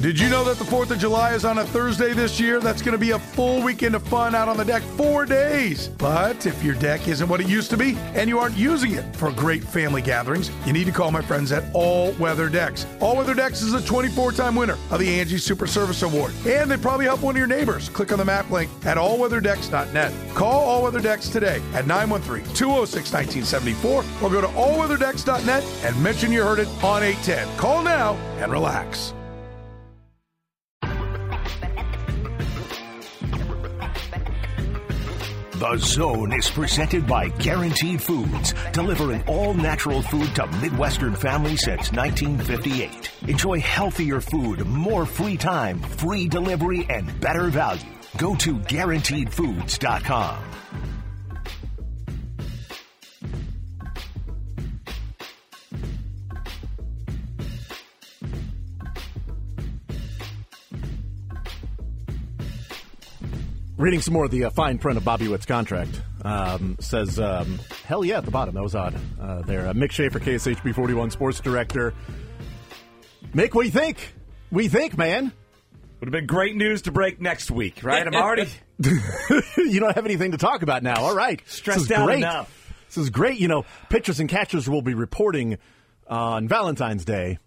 Did you know that the 4th of July is on a Thursday this year? That's going to be a full weekend of fun out on the deck, four days. But if your deck isn't what it used to be and you aren't using it for great family gatherings, you need to call my friends at All Weather Decks. All Weather Decks is a 24 time winner of the Angie Super Service Award, and they probably help one of your neighbors. Click on the map link at allweatherdecks.net. Call All Weather Decks today at 913 206 1974 or go to allweatherdecks.net and mention you heard it on 810. Call now and relax. The Zone is presented by Guaranteed Foods, delivering all natural food to Midwestern families since 1958. Enjoy healthier food, more free time, free delivery, and better value. Go to guaranteedfoods.com. Reading some more of the uh, fine print of Bobby Witt's contract um, says, um, "Hell yeah!" At the bottom, that was odd. Uh, there, uh, Mick Shaffer, KSHB forty one sports director. Mick, what do you think? We think, man? Would have been great news to break next week, right? I'm already you don't have anything to talk about now. All right, stressed out great. enough. This is great. You know, pitchers and catchers will be reporting on Valentine's Day,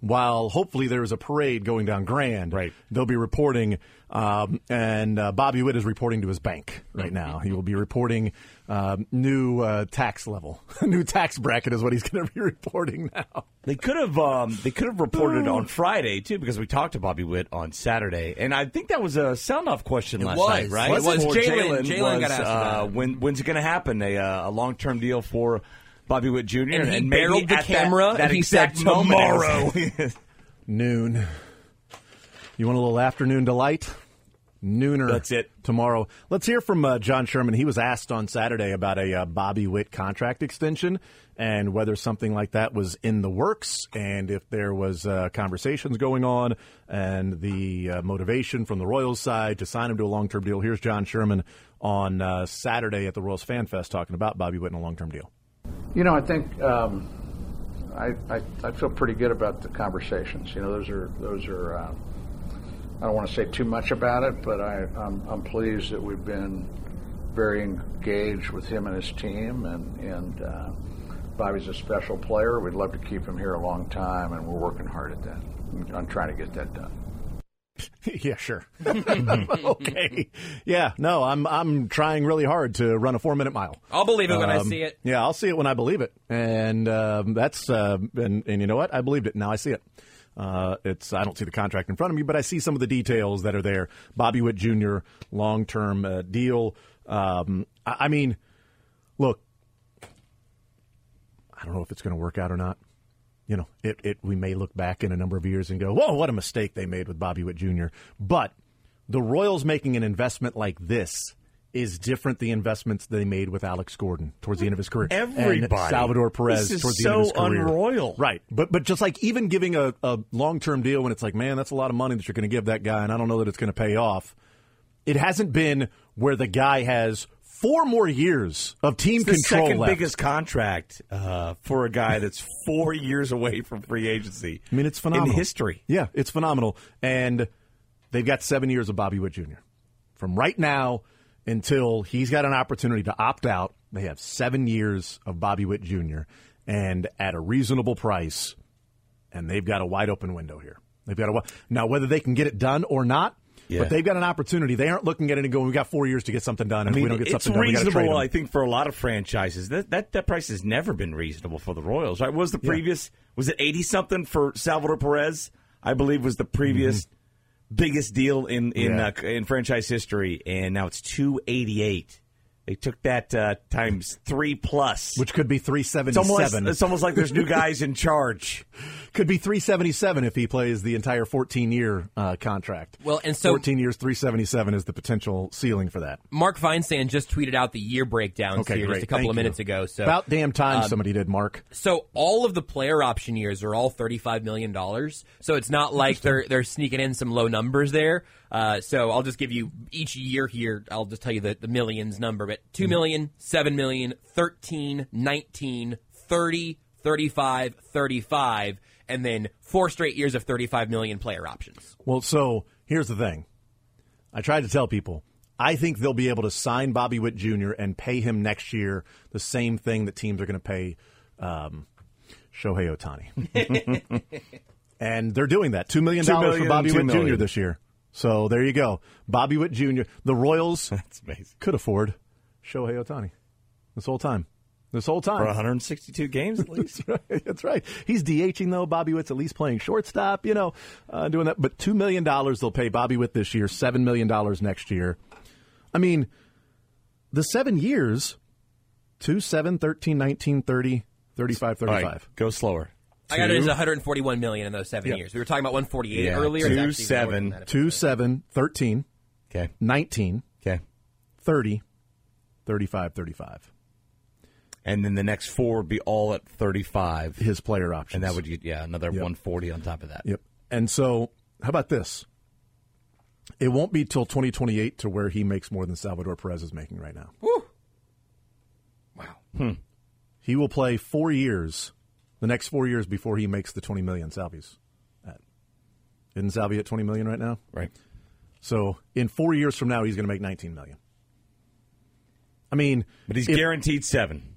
while hopefully there is a parade going down Grand. Right, they'll be reporting, um, and uh, Bobby Witt is reporting to his bank right now. He will be reporting um, new uh, tax level, new tax bracket is what he's going to be reporting now. They could have um, they could have reported on Friday too because we talked to Bobby Witt on Saturday, and I think that was a sound off question last was. night, right? It was. Jalen- Jalen got asked uh, about it. when when's it going to happen? A, uh, a long term deal for Bobby Witt Jr. And he maybe barreled the at that- camera, that, and he said, exact moment- "Tomorrow." Noon. You want a little afternoon delight? Nooner. That's it. Tomorrow. Let's hear from uh, John Sherman. He was asked on Saturday about a uh, Bobby Witt contract extension and whether something like that was in the works and if there was uh, conversations going on and the uh, motivation from the Royals side to sign him to a long-term deal. Here's John Sherman on uh, Saturday at the Royals Fan Fest talking about Bobby Witt and a long-term deal. You know, I think um, I, I I feel pretty good about the conversations. You know, those are those are. Uh, I don't want to say too much about it, but I I'm, I'm pleased that we've been very engaged with him and his team, and and uh, Bobby's a special player. We'd love to keep him here a long time, and we're working hard at that. I'm trying to get that done. yeah, sure. okay. Yeah, no, I'm I'm trying really hard to run a four minute mile. I'll believe it when I Um, see it. Yeah, I'll see it when I believe it, and um, that's uh, and and you know what? I believed it. Now I see it. Uh, it's I don't see the contract in front of me, but I see some of the details that are there. Bobby Witt Jr. long term uh, deal. Um, I, I mean, look, I don't know if it's going to work out or not. You know, it, it we may look back in a number of years and go, "Whoa, what a mistake they made with Bobby Witt Jr." But the Royals making an investment like this is different the investments they made with Alex Gordon towards the end of his career. and Everybody. Salvador Perez towards the so end of his career. unroyal. Right. But but just like even giving a, a long term deal when it's like, man, that's a lot of money that you're going to give that guy, and I don't know that it's going to pay off. It hasn't been where the guy has four more years of team It's control second left. biggest contract uh, for a guy that's four years away from free agency. I mean, it's phenomenal. in history. Yeah, it's phenomenal. And they've got seven years of Bobby Witt Jr. From right now until he's got an opportunity to opt out, they have seven years of Bobby Witt Jr. and at a reasonable price. And they've got a wide open window here. They've got a now whether they can get it done or not. Yeah. But they've got an opportunity. They aren't looking at it and going, "We got four years to get something done, and I mean, we don't get it's something done, we got to trade reasonable. him." I think for a lot of franchises, that, that that price has never been reasonable for the Royals. Right? What was the Yeah. previous? Was it eighty something for Salvador Perez? I believe was the previous biggest deal in in Mm-hmm. Yeah. uh, in franchise history, and now it's two eighty eight. They took that uh, times three plus. Which could be three it's almost seven. it's almost like there's new guys in charge. Could be 377 if he plays the entire 14 year uh, contract. Well, and so- 14 years, 377 is the potential ceiling for that. Mark Feinsand just tweeted out the year breakdowns Okay, here great. just a couple Thank of you. minutes ago. So About damn time um, somebody did, Mark. So all of the player option years are all thirty-five million dollars. So it's not like they're they're sneaking in some low numbers there. Uh, so I'll just give you each year here. I'll just tell you the, the millions number, but two million, seven million, thirteen, nineteen, thirty, thirty-five, thirty-five, and then four straight years of 35 million player options. Well, so here's the thing. I tried to tell people. I think they'll be able to sign Bobby Witt Jr. and pay him next year the same thing that teams are going to pay um, Shohei Ohtani. and they're doing that. two million dollars for Bobby two Witt Jr. this year. So there you go. Bobby Witt Jr. The Royals That's amazing. could afford Shohei Ohtani this whole time. This whole time. For 162 games at least. That's right. That's right. He's DHing though. Bobby Witt's at least playing shortstop. You know, uh, doing that. But two million dollars they'll pay Bobby Witt this year. Seven million dollars next year. I mean, the seven years: 2, 7, 13, 19, 30, 35, 35. right, go slower. I got it as 141 million in those seven Yeah. years. We were talking about 148 Yeah, earlier. two, It's actually more than seven, that. Two, seven, 13, Okay. 19, Okay. 30, 35, 35. And then the next four would be all at 35. His player options. And that would, get yeah, another Yep. 140 on top of that. Yep. And so, how about this? It won't be till 2028 to where he makes more than Salvador Perez is making right now. Woo. Hmm. He will play four years, the next four years before he makes the 20 million Salvi's at. Isn't Salvi at 20 million right now? Right. So in four years from now, he's going to make 19 million. I mean, But he's if- guaranteed seven. yeah,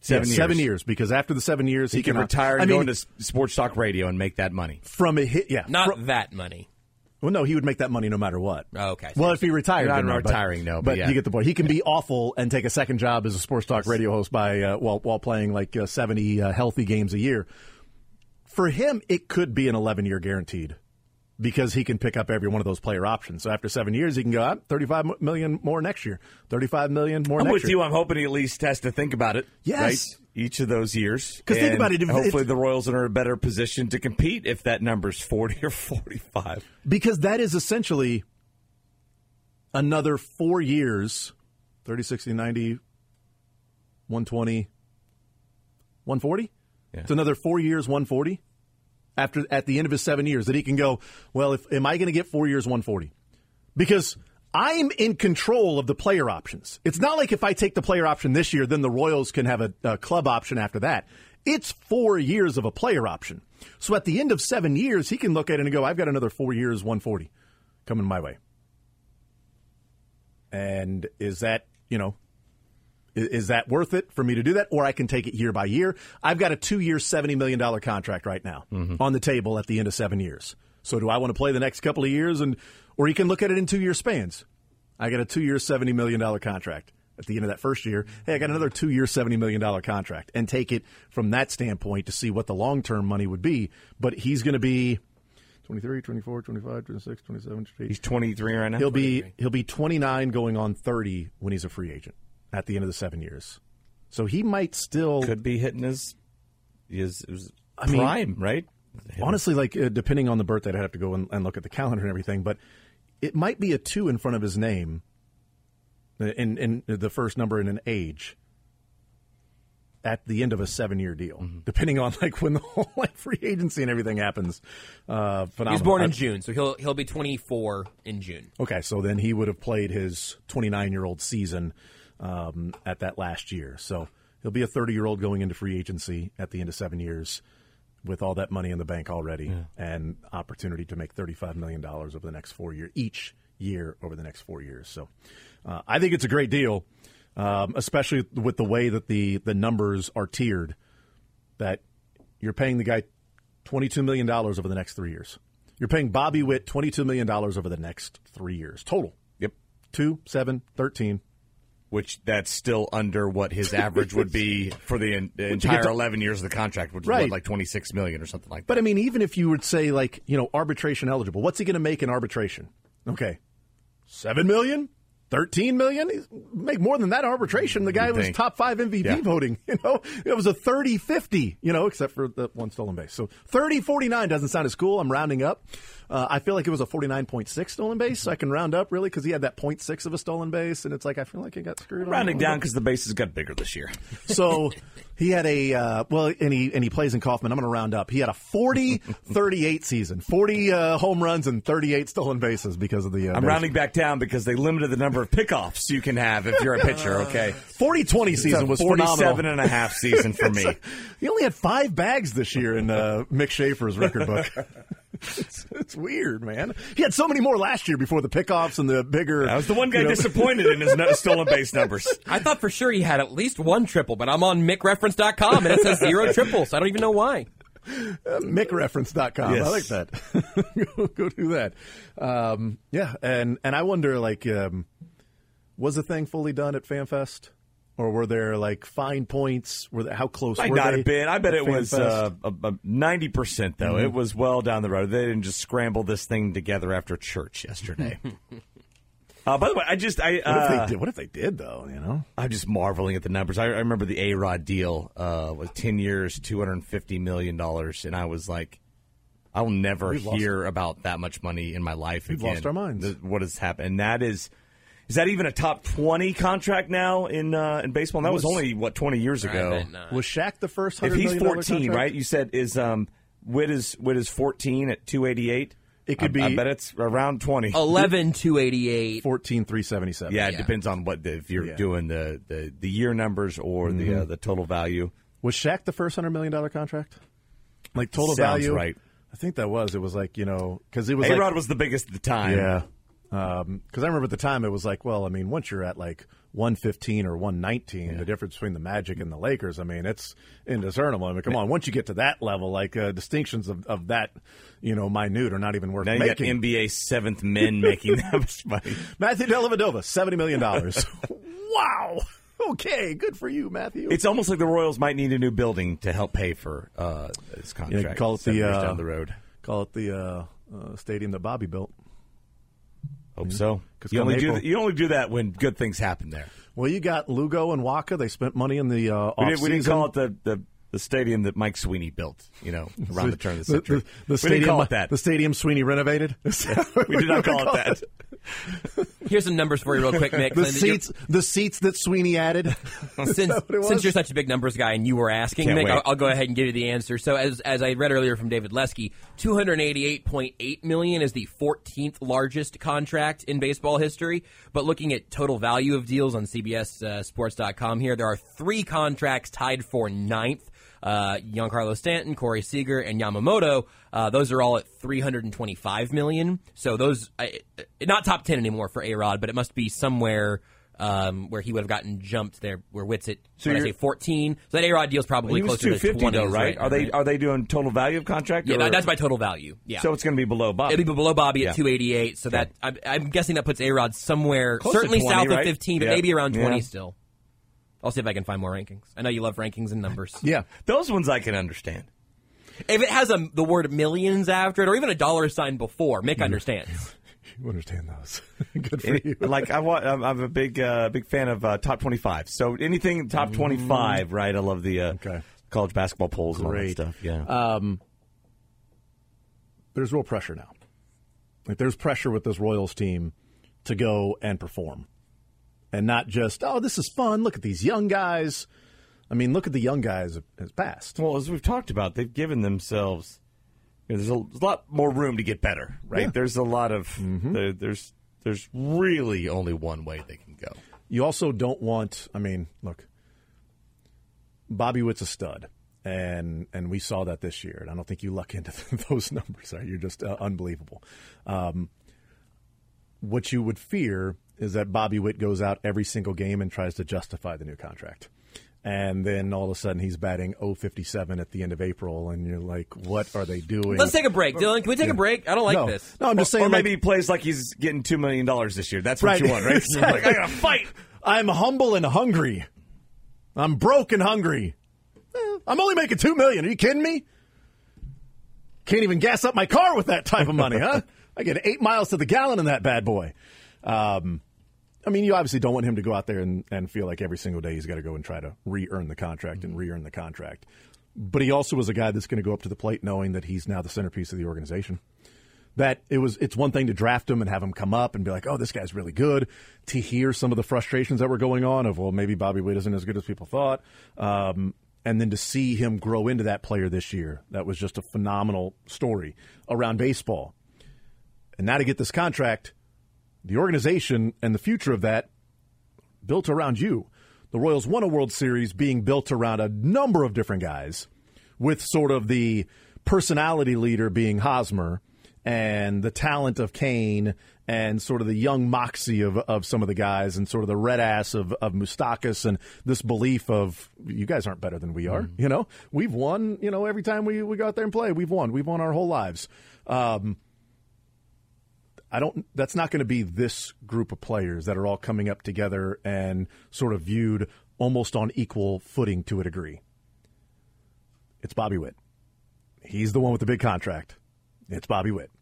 Seven years. seven years because after the seven years, He, he, can cannot- retire and I go into sports talk radio and make that money. from a hit. Yeah, Not fro- that money. Well, no, he would make that money no matter what. Oh, okay. Well, if he retired, Not no, but- retiring, no, but yeah. you get the point. He can be awful and take a second job as a sports talk radio host by uh, while while playing like uh, seventy uh, healthy games a year. For him, it could be an eleven year guaranteed because he can pick up every one of those player options. So after seven years, he can go ah, thirty five million more next year, thirty five million more I'm with year. you. I'm hoping he at least has to think about it. Yes. Right? Each of those years. Because think about it, hopefully the Royals are in a better position to compete if that number's 40 or 45. because that is essentially another four years 30 60 90 120 140 Yeah. it's another four years 140 after at the end of his seven years that he can go well if am i going to get four years 140 because i'm in control of the player options. It's not like if i take the player option this year then the royals can have a, a club option after that. It's four years of a player option. So at the end of seven years he can look at it and go i've got another four years 140 coming my way. And is that you know is that worth it for me to do that? Or i can take it year by year. I've got a two-year $70 million contract right now mm-hmm. on the table at the end of seven years so do i want to play the next couple of years and or you can look at it in two-year spans i got a two-year $70 million contract at the end of that first year hey i got another two-year $70 million contract and take it from that standpoint to see what the long-term money would be but he's going to be 23 24 25 26 27 28 He's 23 right now. He'll be he'll be 29 going on 30 when he's a free agent at the end of the 7 years. So he might still could be hitting his his, his I mean, prime, right? Honestly like uh, depending on the birthday I'd have to go and, and look at the calendar and everything, but it might be a 2 in front of his name uh, in in the first number in an age at the end of a 7-year deal. Depending on like when the whole like free agency and everything happens. Uh He phenomenal. was born in June, so he'll he'll be 24 in June. Okay, so then he would have played his 29 year old season um, at that last year. So he'll be a 30 year old going into free agency at the end of seven years with all that money in the bank already and opportunity to make $35 million over the next four years, each year over the next four years. So uh, I think it's a great deal, um, especially with the way that the, the numbers are tiered, that you're paying the guy $22 million over the next three years. You're paying Bobby Witt $22 million over the next three years total. Yep. Two, seven, 13. Which that's still under what his average would be for the, en- the entire to- 11 years of the contract, which is what, like 26 million or something like that. But I mean, even if you would say, like, you know, arbitration eligible, what's he going to make in arbitration? Okay. Seven million? 13 million? He's make more than that arbitration. The guy was top five MVP Yeah. voting. You know, it was a 30 50, you know, except for the one stolen base. So 30 49 doesn't sound as cool. I'm rounding up. Uh, I feel like it was a 49.6 stolen base, so I can round up really because he had that 0.6 of a stolen base, and it's like I feel like he got screwed. Rounding down because the bases got bigger this year. So he had a uh, well, and he and he plays in Kauffman. I'm going to round up. He had a 40 38 season, 40 uh, home runs and 38 stolen bases because of the. Uh, I'm base- rounding back down because they limited the number of pickoffs you can have if you're a pitcher, okay? 40 20 season was 47 phenomenal. and a half season for me. He only had five bags this year in uh, Mick Shaffer's record book. It's, it's weird, man. He had so many more last year before the pickoffs and the bigger. I was the one guy you know- disappointed in his no- stolen base numbers. I thought for sure he had at least one triple, but I'm on MickReference.com and it says zero triples. I don't even know why. MickReference.com. I like that. go, go do that. Um, yeah, and and I wonder, like, um, was the thing fully done at FanFest, or were there like fine points? Were they, how close? Might were not they have been. I bet it was uh, ninety percent though. It was well down the road. They didn't just scramble this thing together after church yesterday. uh, by the way, I just I what if uh, they did? What if they did though? You know, I'm just marveling at the numbers. I, I remember the A Rod deal uh, was ten years, two hundred fifty million dollars, and I was like, I'll never We've hear about that much money in my life We've again. lost our minds. The- what has happened? And that is. Is that even a top twenty contract now in uh, in baseball? And that was, Was- only what twenty years ago. bet not. was Shaq the first? If he's 14, contract? right? You said is um Witt is Witt is 14 at 288. It could I, I be- bet it's around 20. 11 288. 14 377. yeah, it yeah. depends on what the, if you're Yeah. doing the, the, the year numbers or the uh, the total value. Was Shaq the first hundred million dollar contract? Like total Sounds value, right. I think that was. It was like you know because it was A like Rod was the biggest at the time. Yeah. Because I remember at the time it was like, well, I mean, once you're at like 115 or 119, the difference between the Magic and the Lakers, I mean, it's indiscernible. I mean, come on, once you get to that level, like uh, distinctions of, of that, you know, minute are not even worth Now you got making. NBA seventh men making that much money. Matthew Dellavedova, $70 million. wow. Okay, good for you, Matthew. It's almost like the Royals might need a new building to help pay for uh, this contract. Yeah, call it the uh, down the road. Call it the uh, uh, stadium that Bobby built. Hope so. 'Cause You only do th- you only do that when good things happen there. Well, you got Lugo and Wacha. They spent money in the uh, We, did, we didn't call it the, the, the stadium that Mike Sweeney built, you know, around the turn of the century. The, we stadium, didn't call it that. The stadium Sweeney renovated. we did not call it that. Here's some numbers for you, real quick, Mick. The seats, the seats that Sweeney added. since, that what it was? since you're such a big numbers guy and you were asking, Can't Mick. I'll, I'll go ahead and give you the answer. So, as as I read earlier from David Lesky, 288.8 million is the 14th largest contract in baseball history. But looking at total value of deals on CBSSports.com uh, here, there are three contracts tied for ninth. Uh, Giancarlo Stanton, Corey Seager, and Yamamoto. Uh, those are all at 325 million. So those, I, not top 10 anymore for A Rod, but it must be somewhere um, where he would have gotten jumped there. Where Witt's at, So I say 14. So that A Rod deal's probably closer to 250 20 though, right? Are they are they doing total value of contract? Yeah, or- that's by total value. Yeah. so it's going to be below Bob. It'll be below Bobby at Yeah. 288. So that I'm, I'm guessing that puts A Rod somewhere, Close certainly 20, south right? of 15, but Yeah. maybe around 20 Yeah. still. I'll see if I can find more rankings. I know you love rankings and numbers. yeah. Those ones I can understand. If it has a, the word millions after it, or even a dollar sign before, Mick understands. You understand those. Good for you. like I wa- I'm, I'm a big uh, big fan of uh, top 25. So anything top 25, right? I love the uh, Okay. college basketball polls and all that stuff. Yeah. Um, there's real pressure now. Like there's pressure with this Royals team to go and perform, and not just oh this is fun. Look at these young guys. I mean, look at the young guys as past. well, as we've talked about, they've given themselves. You know, there's, a, there's a lot more room to get better, right? Yeah. There's a lot of there, there's there's really only one way they can go. You also don't want. I mean, look, Bobby Witt's a stud, and and we saw that this year. And I don't think you luck into those numbers. Are you're just uh, unbelievable. Um, what you would fear is that Bobby Witt goes out every single game and tries to justify the new contract. And then all of a sudden he's batting 057 at the end of April, and you're like, what are they doing? Let's take a break, Dylan. Can we take a break? I don't like no, this. No, I'm just or saying, maybe like, he plays like he's getting two million dollars this year. That's what Right. you want, right? Exactly. like, I gotta fight. I'm humble and hungry. I'm broke and hungry. Eh, I'm only making two million. Are you kidding me? Can't even gas up my car with that type of money, huh? I get eight miles to the gallon in that bad boy. Um, I mean, you obviously don't want him to go out there and, and feel like every single day he's got to go and try to re-earn the contract and re-earn the contract. But he also was a guy that's going to go up to the plate knowing that he's now the centerpiece of the organization. that it was it's one thing to draft him and have him come up and be like, oh, this guy's really good. To hear some of the frustrations that were going on of well, maybe Bobby Witt isn't as good as people thought, um, and then to see him grow into that player this year, that was just a phenomenal story around baseball. And now to get this contract, the organization and the future of that built around you. The Royals won a World Series being built around a number of different guys, with sort of the personality leader being Hosmer and the talent of Cain and sort of the young moxie of, of some of the guys and sort of the red ass of, of Moustakas and this belief of you guys aren't better than we are. Mm. You know, we've won, you know, every time we, we go out there and play, we've won. We've won our whole lives. Um, I don't. That's not going to be this group of players that are all coming up together and sort of viewed almost on equal footing to a degree. It's Bobby Witt. He's the one with the big contract. It's Bobby Witt.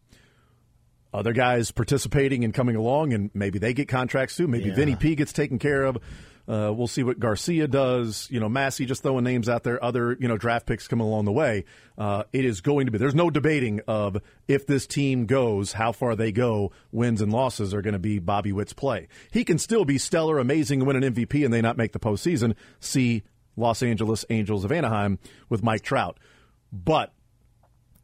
Other guys participating and coming along, and maybe they get contracts too. Maybe yeah. Vinny P gets taken care of. Uh, we'll see what Garcia does. You know, Massey just throwing names out there. Other you know draft picks coming along the way. Uh, it is going to be. There's no debating of if this team goes, how far they go. Wins and losses are going to be Bobby Witt's play. He can still be stellar, amazing, win an MVP, and they not make the postseason. See Los Angeles Angels of Anaheim with Mike Trout. But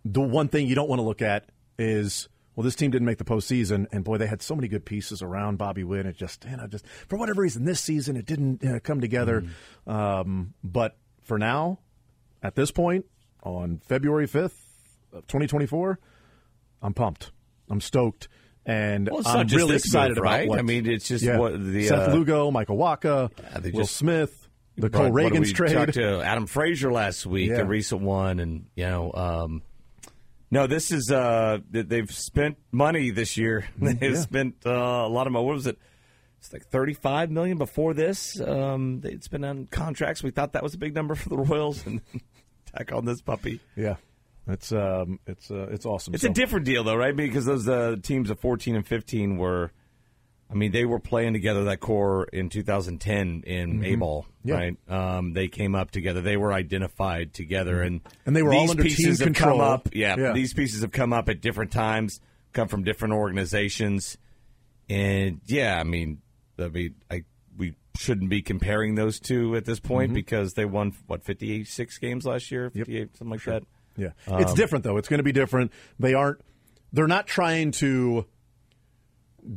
the one thing you don't want to look at is well, this team didn't make the postseason, and boy, they had so many good pieces around Bobby Witt. It just, you know, just for whatever reason, this season it didn't you know, come together. Mm. Um, but for now, at this point, on February fifth, of twenty twenty four, I'm pumped. I'm stoked. And well, I'm really excited right? about what. I mean, it's just yeah, what the Seth uh, Lugo, Michael Wacha, yeah, Will just, Smith, the Cole Ragans trade. Talked to Adam Frazier last week, yeah. a recent one, and you know, um, no, this is uh, they've spent money this year. They've yeah. spent uh, a lot of money. What was it? It's like thirty-five million before this. Um, they'd spent on contracts. We thought that was a big number for the Royals, and tack on this puppy. Yeah, it's um, it's uh, it's awesome. It's so. a different deal though, right? Because those uh, teams of fourteen and fifteen were I mean, they were playing together that core in 2010 in mm-hmm. A ball, yeah. right? Um, they came up together. They were identified together, mm-hmm. and and they were all under pieces team have control. come up. Yeah, yeah, these pieces have come up at different times, come from different organizations, and yeah, I mean, I mean, I we shouldn't be comparing those two at this point mm-hmm. because they won what 56 games last year, 58 yep. something like sure. that. Yeah, um, it's different though. It's going to be different. They aren't. They're not trying to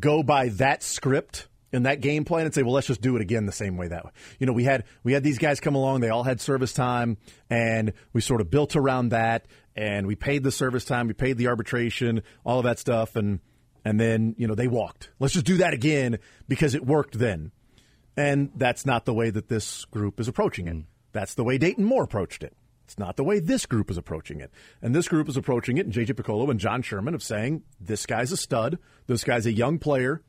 go by that script and that game plan and say, well, let's just do it again the same way that way. You know, we had we had these guys come along, they all had service time, and we sort of built around that, and we paid the service time, we paid the arbitration, all of that stuff, and and then you know they walked. Let's just do that again because it worked then, and that's not the way that this group is approaching it. Hmm. That's the way Dayton Moore approached it. It's not the way this group is approaching it. And this group is approaching it, and JJ Picollo and John Sherman of saying, this guy's a stud. This guy's a young player.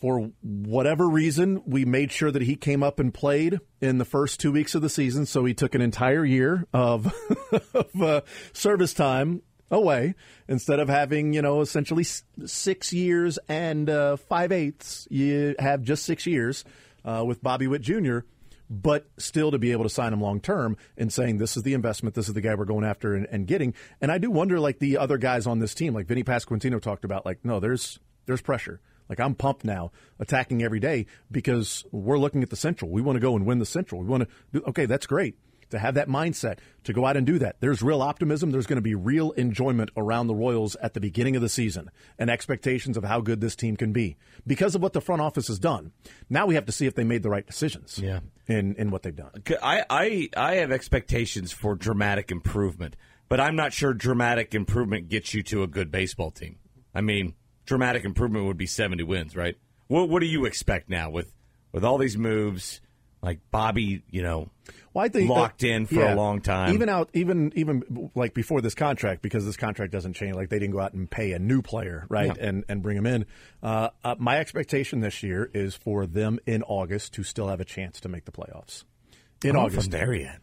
For whatever reason, we made sure that he came up and played in the first two weeks of the season. So he took an entire year of, of uh, service time away instead of having, you know, essentially six years and uh, five eighths. You have just six years uh, with Bobby Witt Jr but still to be able to sign him long term and saying this is the investment, this is the guy we're going after and, and, getting. And I do wonder, like the other guys on this team, like Vinny Pasquantino talked about, like no, there's there's pressure. Like I'm pumped now, attacking every day because we're looking at the Central. We want to go and win the Central. We want to okay. That's great to have that mindset to go out and do that. There's real optimism. There's going to be real enjoyment around the Royals at the beginning of the season and expectations of how good this team can be because of what the front office has done. Now we have to see if they made the right decisions. Yeah. In in what they've done. I I I have expectations for dramatic improvement, but I'm not sure dramatic improvement gets you to a good baseball team. I mean, dramatic improvement would be 70 wins, right? What what do you expect now with with all these moves? like Bobby, you know, well, I think locked in for yeah, a long time. Even out, even even like before this contract, because this contract doesn't change. Like they didn't go out and pay a new player, right, yeah. and and bring him in. Uh, uh, my expectation this year is for them in August to still have a chance to make the playoffs. In oh, August, from there yet.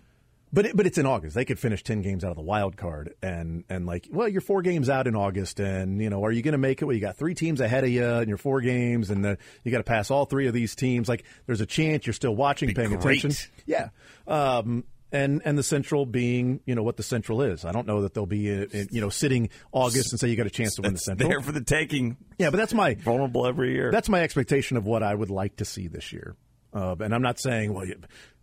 But it, but it's in August. They could finish ten games out of the wild card, and and like, well, you're four games out in August, and you know, are you going to make it? Well, you got three teams ahead of you, and you're four games, and the, you got to pass all three of these teams. Like, there's a chance you're still watching, paying great. attention. Yeah, um, and and the Central being you know what the Central is. I don't know that they'll be uh, in, you know sitting August and say you got a chance to win the Central. There for the taking. Yeah, but that's my vulnerable every year. That's my expectation of what I would like to see this year. Uh, and I'm not saying well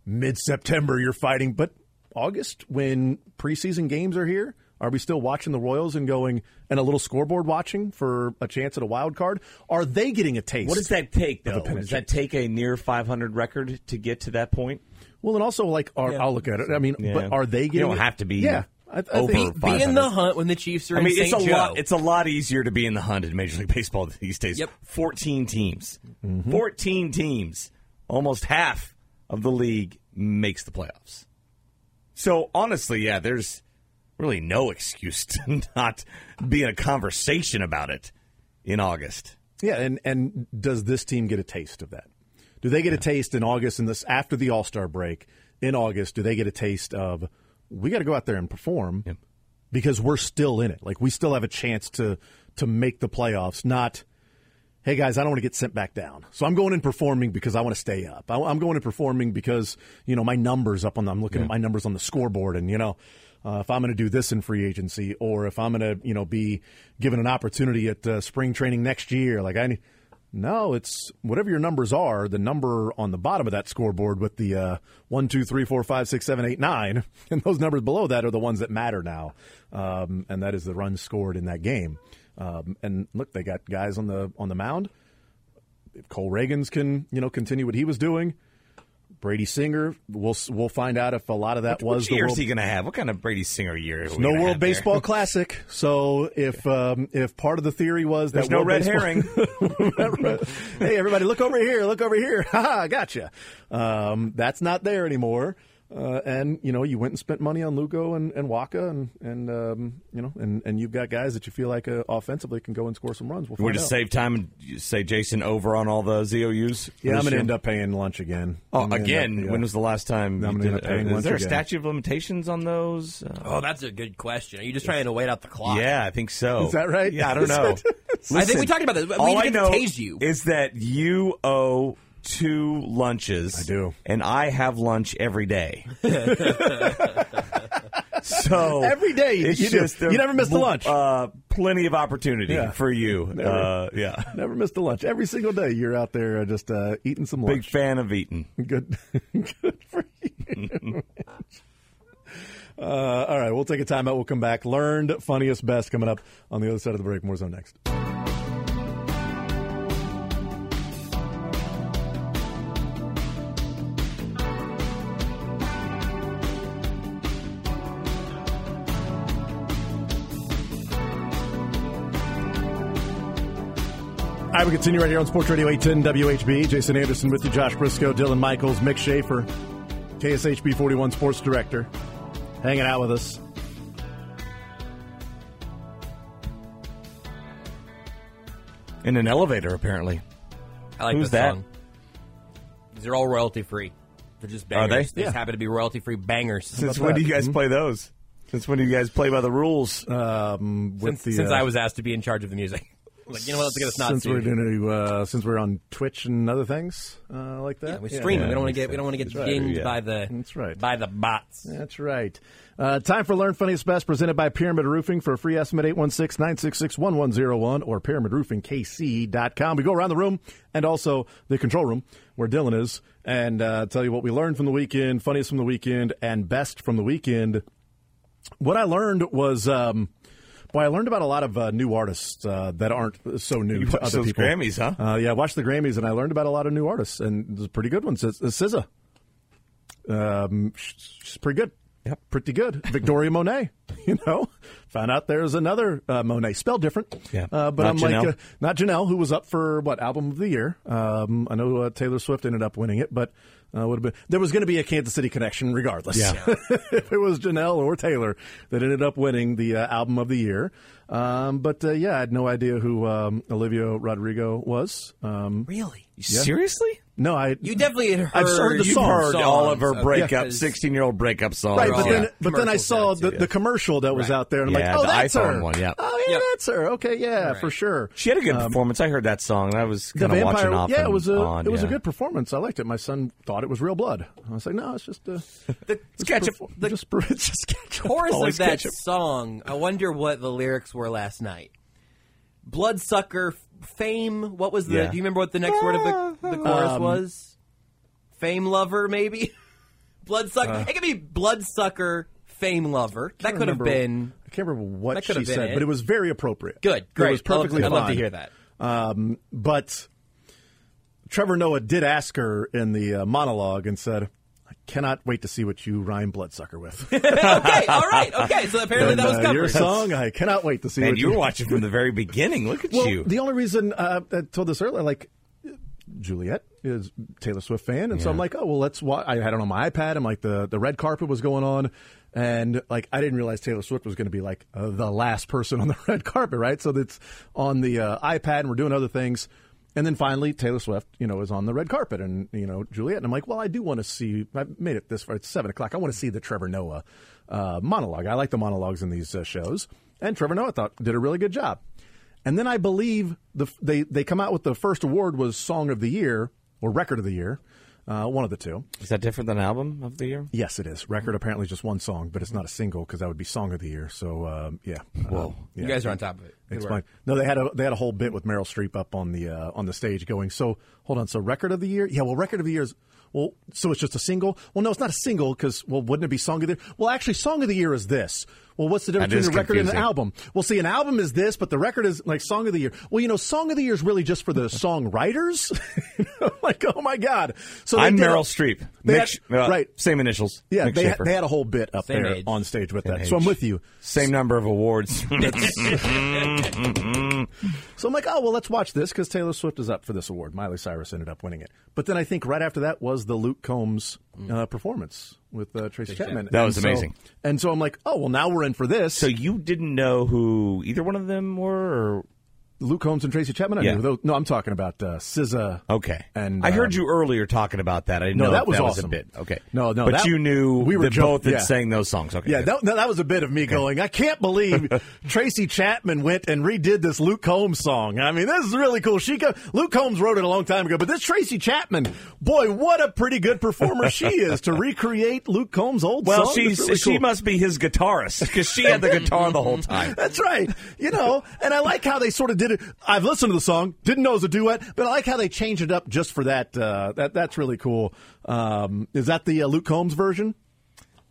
mid September you're fighting, but August when preseason games are here. Are we still watching the Royals and going and a little scoreboard watching for a chance at a wild card? Are they getting a taste? What does that take, though? Does that take a near 500 record to get to that point? Well, and also like, are, yeah. I'll look at it. I mean, yeah. but are they getting? You don't have to be. Yeah. I, I over be, be, in the hunt when the Chiefs are. I mean, it's a Joe. lot. It's a lot easier to be in the hunt in Major League Baseball these days. Yep. Fourteen teams. Mm-hmm. Fourteen teams. Almost half of the league makes the playoffs. So honestly, yeah, there's really no excuse to not be in a conversation about it in August. Yeah, and and does this team get a taste of that? Do they get yeah. a taste in August and this after the All Star break in August? Do they get a taste of we got to go out there and perform because we're still in it? Like we still have a chance to to make the playoffs. Not hey guys, I don't want to get sent back down, so I'm going and performing because I want to stay up. I'm going and performing because you know my numbers up on. The, I'm looking yeah. at my numbers on the scoreboard, and you know uh, if I'm going to do this in free agency, or if I'm going to, you know, be given an opportunity at uh, spring training next year. Like I, no, it's whatever your numbers are. The number on the bottom of that scoreboard with the uh, one, two, three, four, five, six, seven, eight, nine, and those numbers below that are the ones that matter now, um, and that is the runs scored in that game. Um, and look, they got guys on the on the mound. If Cole Ragans can, you know, continue what he was doing, Brady Singer. We'll we'll find out if a lot of that what, was what year world... is he going to have? What kind of Brady Singer year? no World Baseball? Classic. So if um, if part of the theory was There's that no World red Baseball... herring. hey everybody, look over here! Look over here! Ha! Gotcha. Um, that's not there anymore. Uh, and you know, you went and spent money on Lugo and, and Wacha, and and um, you know, and, and you've got guys that you feel like uh, offensively can go and score some runs. We'll we just out. save time and say Jason over on all the ZOUs. Yeah, I'm going to end up paying lunch again. Oh, again? Up, yeah. When was the last time? I'm going to paying uh, lunch. Is there again. a statute of limitations on those? Uh, oh, that's a good question. Are you just trying to wait out the clock? Yeah, I think so. Is that right? Yeah, I don't know. Listen, I think we talked about this. We all I know tase you. is that you owe two lunches. I do. And I have lunch every day. so every day you, it's you just you never miss the lunch. Uh, plenty of opportunity yeah. for you. Never, uh, yeah, never missed a lunch. Every single day you're out there uh, just uh, eating some lunch. Big fan of eating. Good, good for you. uh, all right, we'll take a timeout. We'll come back. Learned funniest best coming up on the other side of the break. More zone next. I will continue right here on Sports Radio 810 WHB. Jason Anderson with you, Josh Briscoe, Dylan Michaels, Mick Shaffer, KSHB 41 Sports Director, hanging out with us. In an elevator, apparently. I like Who's that? Song. These are all royalty free. They're just bangers. Are they? They yeah. just happen to be royalty free bangers. Since when that? do you guys mm-hmm. play those? Since when do you guys play by the rules? Um, since, the, since uh, I was asked to be in charge of the music. Like, you know what? Let's get us not since we're going to uh, since we're on Twitch and other things uh, like that. Yeah, we stream. Yeah, we don't want to get we don't want to get dinged right. by the That's right. by the bots. That's right. Uh, time for Learn Funniest Best, presented by Pyramid Roofing. For a free estimate, 816-966-1101 or pyramidroofingkc.com. We go around the room and also the control room where Dylan is and uh, tell you what we learned from the weekend, funniest from the weekend, and best from the weekend. What I learned was... Um, Boy, I learned about a lot of uh, new artists uh, that aren't so new you to other people. Grammys, huh? Uh, yeah, I watched the Grammys and I learned about a lot of new artists, and there's pretty good ones. It's, it's SZA. Um, she's pretty good. Yep. Pretty good. Victoria Monet, you know. Found out there's another uh, Monet, spelled different. Yeah. Uh, but not I'm Janelle. like, uh, not Janelle, who was up for, what, Album of the Year. Um, I know uh, Taylor Swift ended up winning it, but uh, would have been there was going to be a Kansas City connection regardless. Yeah. if it was Janelle or Taylor that ended up winning the uh, album of the year. Um, but uh, yeah, I had no idea who um, Olivia Rodrigo was. Um, really? Yeah. Seriously? No, I. You definitely had heard, I've heard the You've song. heard songs all of her breakup, sixteen-year-old breakup songs. Right, but all then, Yeah. but then I saw the, the commercial that was Right. out there, and I'm Yeah, like, oh, the that's iPhone her. one, yeah. Oh, yeah, Yep. that's her. Okay, yeah, Right. for sure. She had a good Um, performance. I heard that song. I was The kind of watching off. yeah, it was a on, it was a good performance. I liked it. My son thought it was real blood. I was like, no, it's just uh, The ketchup. perfor- just, just ketchup. chorus of that ketchup. song. I wonder what the lyrics were last night. Bloodsucker fame. What was the? Yeah. Do you remember what the next word of the, the chorus Um, was? Fame lover, maybe. Bloodsucker. Uh. it could be bloodsucker fame lover. That could have been I can't remember what she said, it. but it was very appropriate. good. It Great. was perfectly I'd love, I'd love to hear that. Um, but Trevor Noah did ask her in the uh, monologue and said, "I cannot wait to see what you rhyme bloodsucker with." okay. All right. Okay. So apparently And, that was uh, your song. I cannot wait to see. Man, what you were watching from the very beginning. Look at Well, you. the only reason uh, I told this earlier, like Juliet is Taylor Swift fan, and so I'm like, oh well, let's. Watch. I had it on my iPad, and like the the red carpet was going on, and like I didn't realize Taylor Swift was going to be like uh, the last person on the red carpet, right? So that's on the uh, iPad, and we're doing other things. And then finally, Taylor Swift, you know, is on the red carpet, and you know Juliet, and I'm like, well, I do want to see. I made it this far. It's seven o'clock. I want to see the Trevor Noah uh, monologue. I like the monologues in these uh, shows, and Trevor Noah thought did a really good job. And then I believe the they they come out with the first award was Song of the Year or Record of the Year, uh, one of the two. Is that different than album of the year? Yes, it is. Record apparently is just one song, but it's not a single because that would be Song of the Year. So um, yeah, Whoa, You guys are on top of it. Good It's work. No, they had a they had a whole bit with Meryl Streep up on the uh, on the stage going. So hold on. So record of the year? Yeah. Well, record of the year is well. So it's just a single? Well, no, it's not a single because well, wouldn't it be song of the year? Well, actually, song of the year is this. Well, what's the difference between a record and an album? Well, see, an album is this, but the record is like song of the year. Well, you know, song of the year is really just for the songwriters. like, oh my god! So I'm did Meryl Streep. Mick had- uh, right. Same initials. Yeah, Mick they had, they had a whole bit up Same there age. on stage with Same that. So I'm with you. Same number of awards. So I'm like, oh well, let's watch this because Taylor Swift is up for this award. Miley Cyrus ended up winning it, but then I think right after that was the Luke Combs uh, performance with uh, Tracy Chapman. That was And so- amazing. and so I'm like, oh well, now we're in for this. so you didn't know who either one of them were? Or? Luke Combs and Tracy Chapman. I Yeah. those- no, I'm talking about uh, SZA. Okay. and I heard um, you earlier talking about that. I didn't No, know that was that awesome. was a bit. Okay. No, no, But that- you knew we were that both yeah. sang those songs. Okay. Yeah, that, that was a bit of me going, I can't believe Tracy Chapman went and redid this Luke Combs song. I mean, this is really cool. She Luke Combs wrote it a long time ago, but this Tracy Chapman, boy, what a pretty good performer she is to recreate Luke Combs' old well, song. she's really she cool. must be his guitarist because she had the guitar the whole time. That's right. You know, and I like how they sort of did it. I've listened to the song, didn't know it was a duet, but I like how they changed it up just for that. Uh, that that's really cool. Um, is that the uh, Luke Combs version?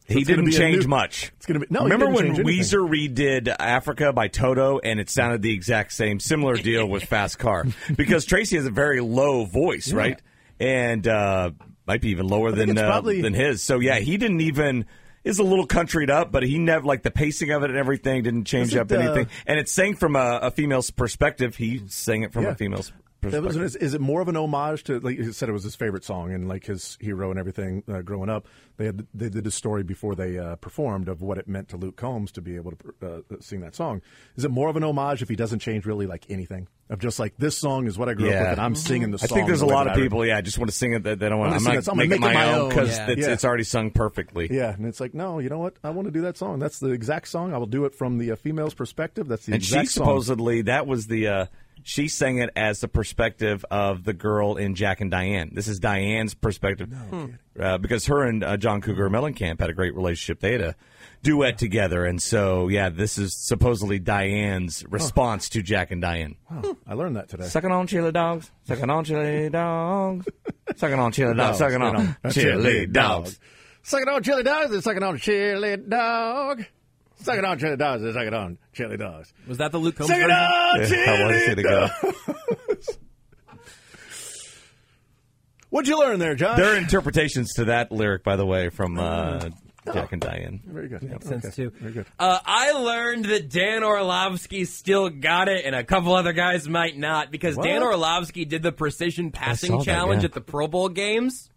He didn't change new- much. It's gonna be- no, Remember when. Weezer redid "Africa" by Toto, and it sounded the exact same, similar deal with "Fast Car" because Tracy has a very low voice, right? And uh, might be even lower than uh, probably- than his. So yeah, he didn't even. Is a little countryed up, but he never like the pacing of it and everything didn't change Is it, up uh, anything. And it's sang from a, a female's perspective. He sang it from Yeah. a female's perspective. Was, is, is it more of an homage to like you said it was his favorite song and like his hero and everything uh, growing up? They had they did a story before they uh, performed of what it meant to Luke Combs to be able to uh, sing that song. Is it more of an homage if he doesn't change really like anything of just like this song is what I grew up with and I'm singing the song. I think there's a lot of people, yeah, I just want to sing it. That they don't want. I'm I'm not it. I'm make it make it my my own because Yeah. it's, Yeah. it's already sung perfectly. Yeah, and it's like no, you know what? I want to do that song. That's the exact song. I will do it from the uh, female's perspective. That's the and she exact song. supposedly that was the uh, she sang it as the perspective of the girl in Jack and Diane. This is Diane's perspective uh, because her and uh, John Cougar Mellencamp had a great relationship. They had a duet together, and so yeah, this is supposedly Diane's response to Jack and Diane. Wow, I learned that today. Sucking on chili dogs, sucking on chili dogs, sucking on chili dogs, sucking on chili dogs. Sucking on chili dogs and sucking on chili dog. Sucking on chili dogs and sucking on chili dogs. Was that the Luke Combs Sucking version? on Yeah, how was chili it go? dogs. What'd you learn there, Josh? There are interpretations to that lyric, by the way, from uh, Jack and Diane. Very good. Makes sense Okay. too. Very good. Uh, I learned that Dan Orlovsky still got it, and a couple other guys might not, because Dan What? Orlovsky did the precision passing saw that, challenge yeah. at the Pro Bowl games.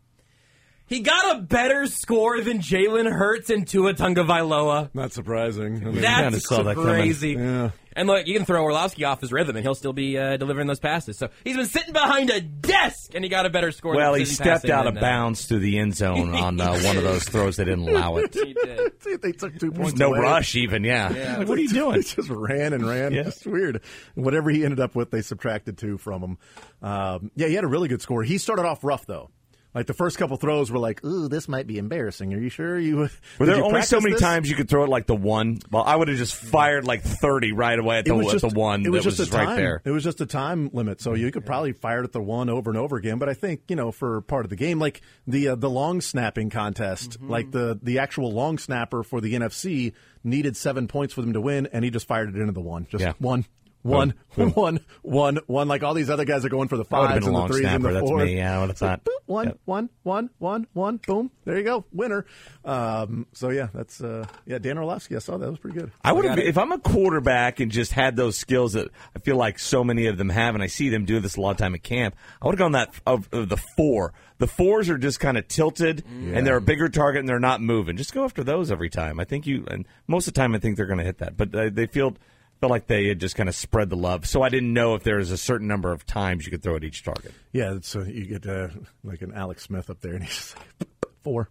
He got a better score than Jalen Hurts and Tua Tagovailoa. Not surprising. I mean, That's saw that crazy. Yeah. And look, you can throw Orlovsky off his rhythm, and he'll still be uh, delivering those passes. So he's been sitting behind a desk, and he got a better score. Well, than he stepped out of uh, bounds to the end zone on uh, one of those throws. They didn't allow it. He did. They took two points. No away. rush, even. Yeah. Like, what are you doing? He just ran and ran. Yeah. It's weird. Whatever he ended up with, they subtracted two from him. Um, yeah, he had a really good score. He started off rough though. Like the first couple throws were like, "Ooh, this might be embarrassing." Are you sure you? Were did there you only so many this? times you could throw it like the one? Well, I would have just fired like thirty right away at the, It was at just the one It was that just was a time. right there. It was just a time limit, so you could probably fire it at the one over and over again. But I think you know, for part of the game, like the uh, the long snapping contest, Mm-hmm. like the the actual long snapper for the NFC needed seven points for them to win, and he just fired it into the one, just Yeah. one. One, one, one, one. Like all these other guys are going for the That would have fives and the long threes and snapper. the That's fours. me. Yeah, I would have thought. Boop, one, Yep. one, one, one, one. Boom. There you go. Winner. Um, so yeah, that's uh, yeah. Dan Orlovsky. I saw that. That was pretty good. I would have, if I'm a quarterback and just had those skills that I feel like so many of them have, and I see them do this a lot of time at camp, I would have gone that of, of the four. The fours are just kind of tilted, and they're a bigger target, and they're not moving. Just go after those every time. I think you, and most of the time, I think they're going to hit that. But uh, they feel felt like they had just kind of spread the love. So I didn't know if there was a certain number of times you could throw at each target. Yeah, it's, uh, you get uh, like an Alex Smith up there, and he's like four,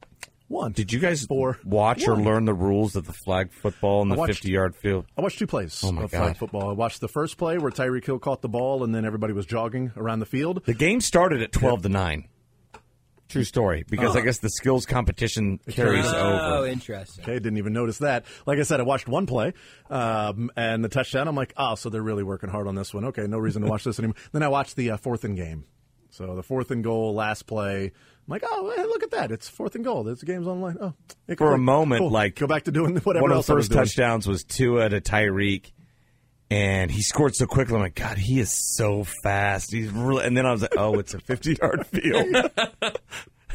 one. Did you guys Four. watch or learn the rules of the flag football in I the watched- 50 yard field? I watched two plays Oh, my of flag football. I watched the first play where Tyreek Hill caught the ball, and then everybody was jogging around the field. The game started at 12 to 9. True story, because I guess the skills competition carries Oh, over. interesting. Okay, didn't even notice that. Like I said, I watched one play um, and the touchdown. I'm like, oh, so they're really working hard on this one. Okay, no reason to watch this anymore. Then I watched the uh, fourth and game. So the fourth and goal, last play. I'm like, oh, hey, look at that! It's fourth and goal. There's the game's online. Oh, hey, For a cool. moment, Cool. like go back to doing whatever One of else the I was first doing. touchdowns was Tua to Tyreek, and he scored so quickly. I'm like, God, he is so fast. He's really, and then I was like, oh, it's a 50 yard field.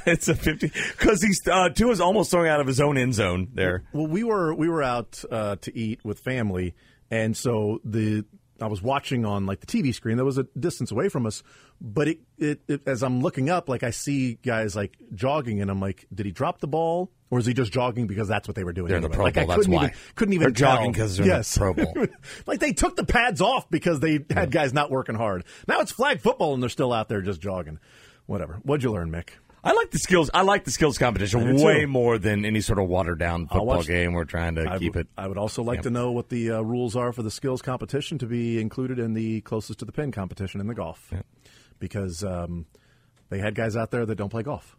it's a 50 because he's uh, Tua's almost throwing out of his own end zone there. Well, we were we were out uh, to eat with family, and so the I was watching on like the TV screen that was a distance away from us, but it, it, it as I'm looking up, like I see guys like jogging, and I'm like, did he drop the ball, or is he just jogging because that's what they were doing? They're in the? Pro like, Bowl, I that's couldn't why. even couldn't even They're jogging tell. 'cause they're in the yes. Pro Bowl. like they took the pads off because they had guys not working hard. Now it's flag football, and they're still out there just jogging. Whatever. What'd you learn, Mick? I like the skills. I like the skills competition do, too. way more than any sort of watered down football game. We're trying to I keep would- it. I would also like to know what the uh, rules are for the skills competition to be included in the closest to the pin competition in the golf, because um, they had guys out there that don't play golf.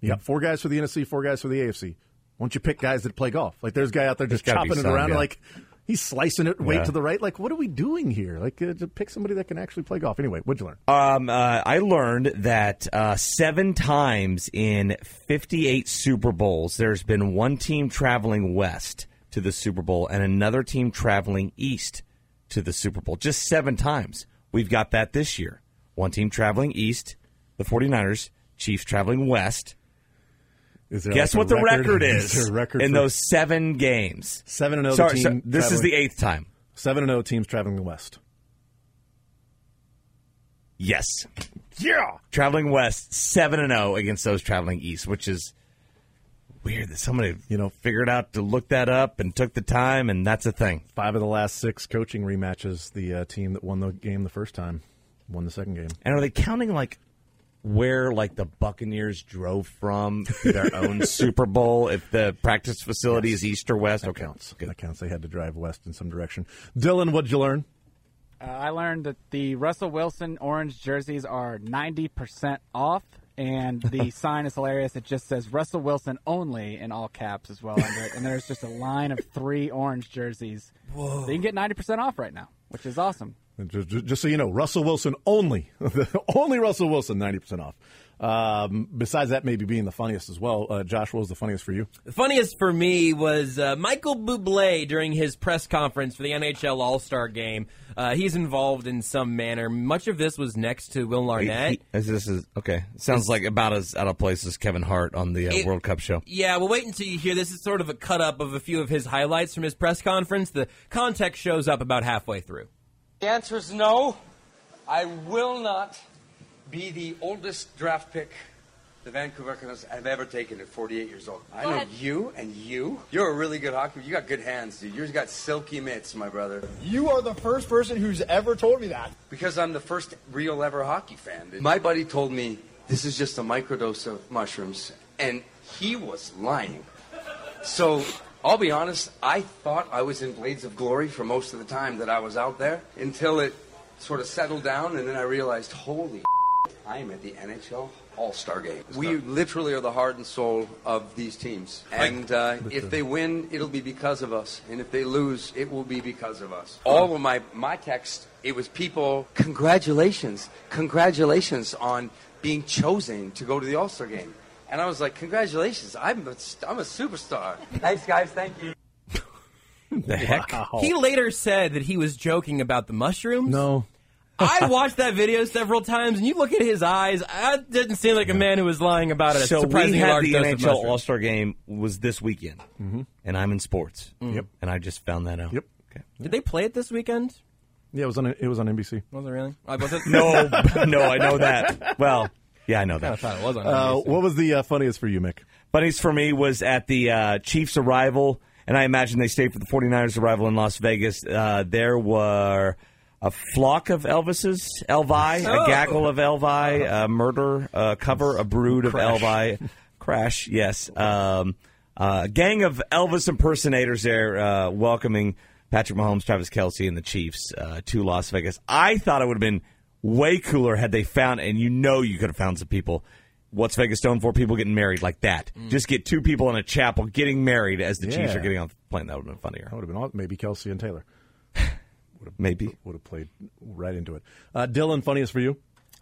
You got four guys for the NFC, four guys for the AFC. Why don't you pick guys that play golf? Like there's a guy out there just There's gotta be chopping it around, yeah. like he's slicing it way Yeah. to the right. Like what are we doing here? Like uh, to pick somebody that can actually play golf. Anyway, what'd you learn? Um, uh, I learned that uh, seven times in 58 Super Bowls, there's been one team traveling west to the Super Bowl and another team traveling east to the Super Bowl. Just seven times. We've got that this year. One team traveling east, the 49ers, Chiefs traveling west. Is there Guess like what the record is, there a record in for those seven games? seven and zero? Sorry, team so this is the eighth time. seven and zero teams traveling west. Yes. Yeah. Traveling west, 7 and 0 against those traveling east, which is weird that somebody, you know, figured out to look that up and took the time and that's a thing. Five of the last six coaching rematches, the uh, team that won the game the first time won the second game. And are they counting like where like the Buccaneers drove from to their own Super Bowl if the practice facility is east or west? That okay. counts. That counts. They had to drive west in some direction. Dylan, what'd you learn? Uh, I learned that the Russell Wilson orange jerseys are 90% off, and the sign is hilarious. It just says Russell Wilson only in all caps as well under it. And there's just a line of three orange jerseys. So you can get 90% off right now, which is awesome. Just, just- just so you know, Russell Wilson only, only Russell Wilson, ninety percent off. Um, besides that, maybe being the funniest as well. Uh, Josh, what was the funniest for you? The funniest for me was uh, Michael Bublé during his press conference for the NHL All Star Game. Uh, he's involved in some manner. Much of this was next to Will Arnett. He- as this is okay. Sounds like about as out of place as Kevin Hart on the uh, It- World Cup show. Yeah, well, wait until you hear this. Is sort of a cut up of a few of his highlights from his press conference. The context shows up about halfway through. The answer is no. I will not be the oldest draft pick the Vancouver Canucks have ever taken at 48 years old. I know ahead. you and you. You're a really good hockey. You got good hands, dude. You've got silky mitts, my brother. You are the first person who's ever told me that. Because I'm the first real ever hockey fan. dude. My buddy told me this is just a microdose of mushrooms, and he was lying. So I'll be honest, I thought I was in Blades of Glory for most of the time that I was out there until it sort of settled down, and then I realized, holy I am at the NHL All Star game. We literally are the heart and soul of these teams. And uh, if they win, it'll be because of us. And if they lose, it will be because of us. All of my, my text, it was people, congratulations, congratulations on being chosen to go to the All Star game. And I was like, congratulations, I'm a, I'm a superstar. Thanks, guys. Thank you. The heck? He later said that he was joking about the mushrooms. No. I watched that video several times, and you look at his eyes. That didn't seem like a man who was lying about a So we surprisingly had large the dose of NHL mushrooms. All Star Game was this weekend, Mm-hmm. and I'm in sports. Yep. And I just found that out. Yep. Okay. Did they play it this weekend? Yeah, it was on. It was on NBC. Was it really? I was it? No, no, I know that. Well, yeah, I know that. I that. thought it was on. Uh, what was the uh, funniest for you, Mick? Funniest for me was at the uh, Chiefs' arrival, and I imagine they stayed for the 49ers' arrival in Las Vegas. Uh, there were a flock of Elvises, Elvi, Oh. a gaggle of Elvi, a murder, a cover, a brood of Crash. Elvi. Crash, yes. Um, uh, a gang of Elvis impersonators there uh, welcoming Patrick Mahomes, Travis Kelce, and the Chiefs uh, to Las Vegas. I thought it would have been way cooler had they found, and you know you could have found some people. What's Vegas known for? People getting married like that. Just get two people in a chapel getting married as the Chiefs are getting on the plane. That would have been funnier. That would have been aw- maybe Kelce and Taylor. Maybe. Would have played right into it. Uh, Dylan, funniest for you?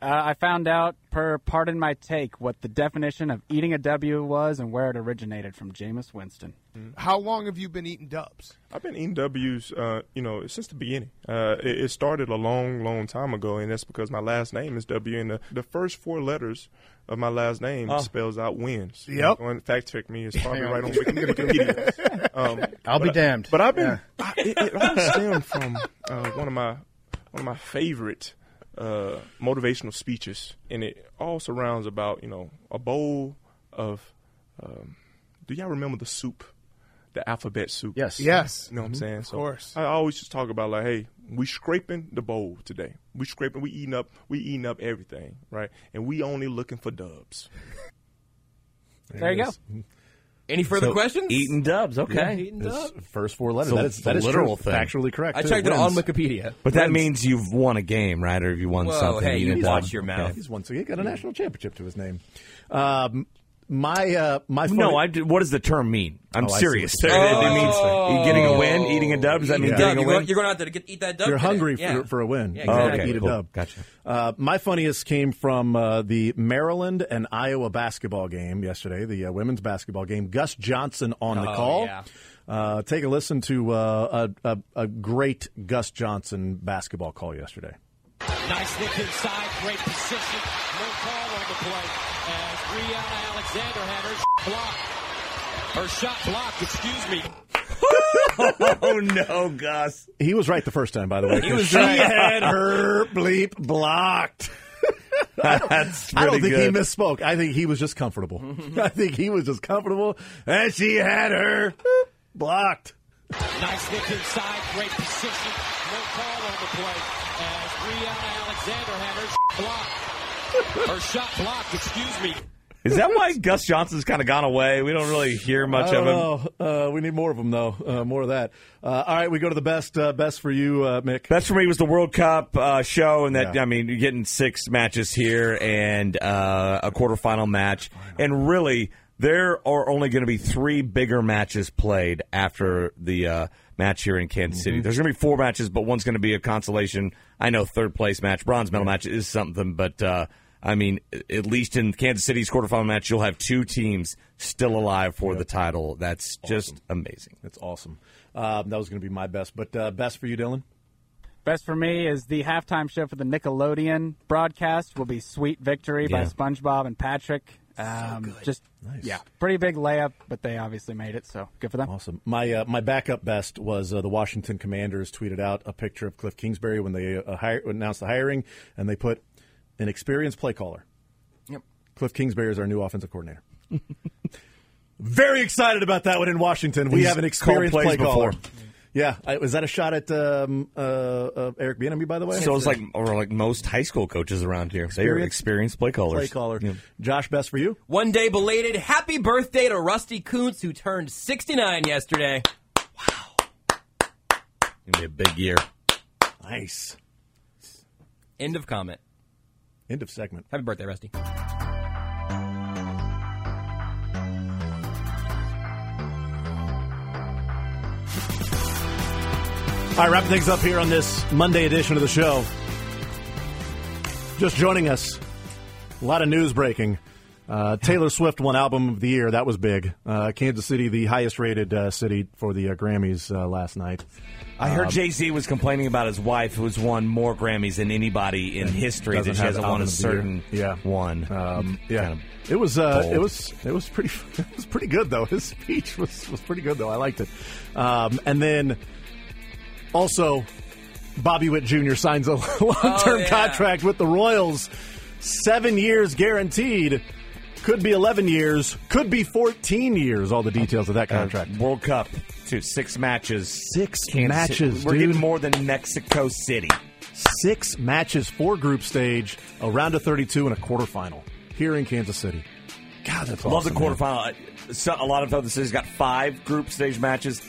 Uh, I found out, per pardon my take, what the definition of eating a W was and where it originated from Jameis Winston. How long have you been eating dubs? I've been eating W's, uh, you know, since the beginning. Uh, it, it started a long, long time ago, and that's because my last name is W, and the, the first four letters of my last name Oh. spells out wins. Yep. Go and fact check me. It's probably right on Wikipedia. Um, I'll be but I- damned. But I've been. Yeah. I, it, it all stemmed from uh, one of my one of my favorite uh, motivational speeches, and it all surrounds about you know a bowl of. Um, do y'all remember the soup, the alphabet soup? Yes. Yes. You know what I'm saying? So course. I always just talk about like, hey, we scraping the bowl today. We scraping. We eating up. We eating up everything, right? And we only looking for dubs. There you go. Any further So, questions? Eating dubs, okay. Eating His dubs. first four letters. So that it's is, the that is literal true. thing. Factually correct. I too. checked it on Wikipedia. But that means you've won a game, right? Or if you won Whoa, something. hey, you didn't watch your mouth. He's once again got a national championship to his name. Um, my uh, my funny- No, I do, what does the term mean? I'm Oh, I see serious. what It, you're saying. it means Oh. getting a win, eating a dub. Does that mean Eating a getting a You're, win? going, you're going out there to get, eat that dub. You're today. hungry Yeah. for, for a win. Yeah, You gotta exactly. Eat a cool. dub. Gotcha. Uh, my funniest came from uh, the Maryland and Iowa basketball game yesterday, the uh, women's basketball game. Gus Johnson on the Oh, call. yeah. Uh, take a listen to uh, a, a, a great Gus Johnson basketball call yesterday. Nice look inside, great position. No call on the play. As Brinae Alexander had her blocked. Her shot blocked, excuse me. oh no, Gus. He was right the first time, by the way. He was she right. had her bleep blocked. That's I don't pretty think he misspoke. I think he was just comfortable. I think he was just comfortable, and she had her boop, blocked. Nice look inside, great position. No call on the play. As Brinae Alexander had her blocked. Her shot blocked, excuse me. Is that why Gus Johnson's kind of gone away? We don't really hear much I of don't him. know. Uh, we need more of them, though. Uh, more of that. Uh, all right, we go to the best. Uh, best for you, uh, Mick. Best for me was the World Cup uh, show, and that Yeah. I mean, you're getting six matches here and uh, a quarterfinal match, and really there are only going to be three bigger matches played after the uh, match here in Kansas City. There's going to be four matches, but one's going to be a consolation. I know third place match, bronze medal match is something, but uh, I mean, at least in Kansas City's quarterfinal match, you'll have two teams still alive for the title. That's just amazing. That's awesome. Um, that was going to be my best, but uh, best for you, Dylan. Best for me is the halftime show for the Nickelodeon broadcast will be "Sweet Victory" by Yeah. SpongeBob and Patrick. Um, Just yeah, pretty big layup, but they obviously made it, so good for them. Awesome. My uh, my backup best was uh, the Washington Commanders tweeted out a picture of Cliff Kingsbury when they uh, hire, announced the hiring, and they put an experienced play caller. Yep. Cliff Kingsbury is our new offensive coordinator. Very excited about that one in Washington. We He's have an experienced play caller. before. Yeah, I, was that a shot at um, uh, uh, Eric Bieniemy? By the way, So it's like, or like most high school coaches around here. They are Experienced- experienced play callers. play caller. Josh, best for you. One day belated happy birthday to Rusty Kuntz, who turned 69 yesterday. Wow, gonna be a big year. Nice. End of comment. End of segment. Happy birthday, Rusty. All right, wrapping things up here on this Monday edition of the show. Just joining us, a lot of news breaking. Uh, Taylor Swift won Album of the Year. That was big. Uh, Kansas City, the highest rated uh, city for the uh, Grammys uh, last night. I heard Um, Jay Z was complaining about his wife, who's won more Grammys than anybody in history. That she hasn't won a of the Year. certain Yeah. one. Um, yeah, Kind of it was uh, it was it was pretty it was pretty good though. His speech was was pretty good though. I liked it. Um, and then also, Bobby Witt Jr. signs a long term oh, yeah. contract with the Royals, seven years guaranteed. Could be eleven years. Could be fourteen years. All the details of that uh, contract. World Cup, to six matches, Six Kansas matches, City. We're dude. getting more than Mexico City. Six matches for group stage, a round of thirty-two, and a quarterfinal here in Kansas City. God, that's Love awesome, the man. quarterfinal. So, a lot of other cities got five group stage matches.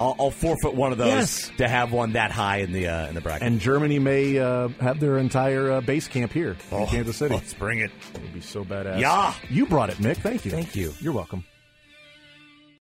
I'll, I'll forfeit one of those Yes. to have one that high in the uh, in the bracket. And Germany may uh, have their entire uh, base camp here in Oh, Kansas City. let's bring it. It would be so badass. Yeah. You brought it, Mick. Thank you. Thank you. You're welcome.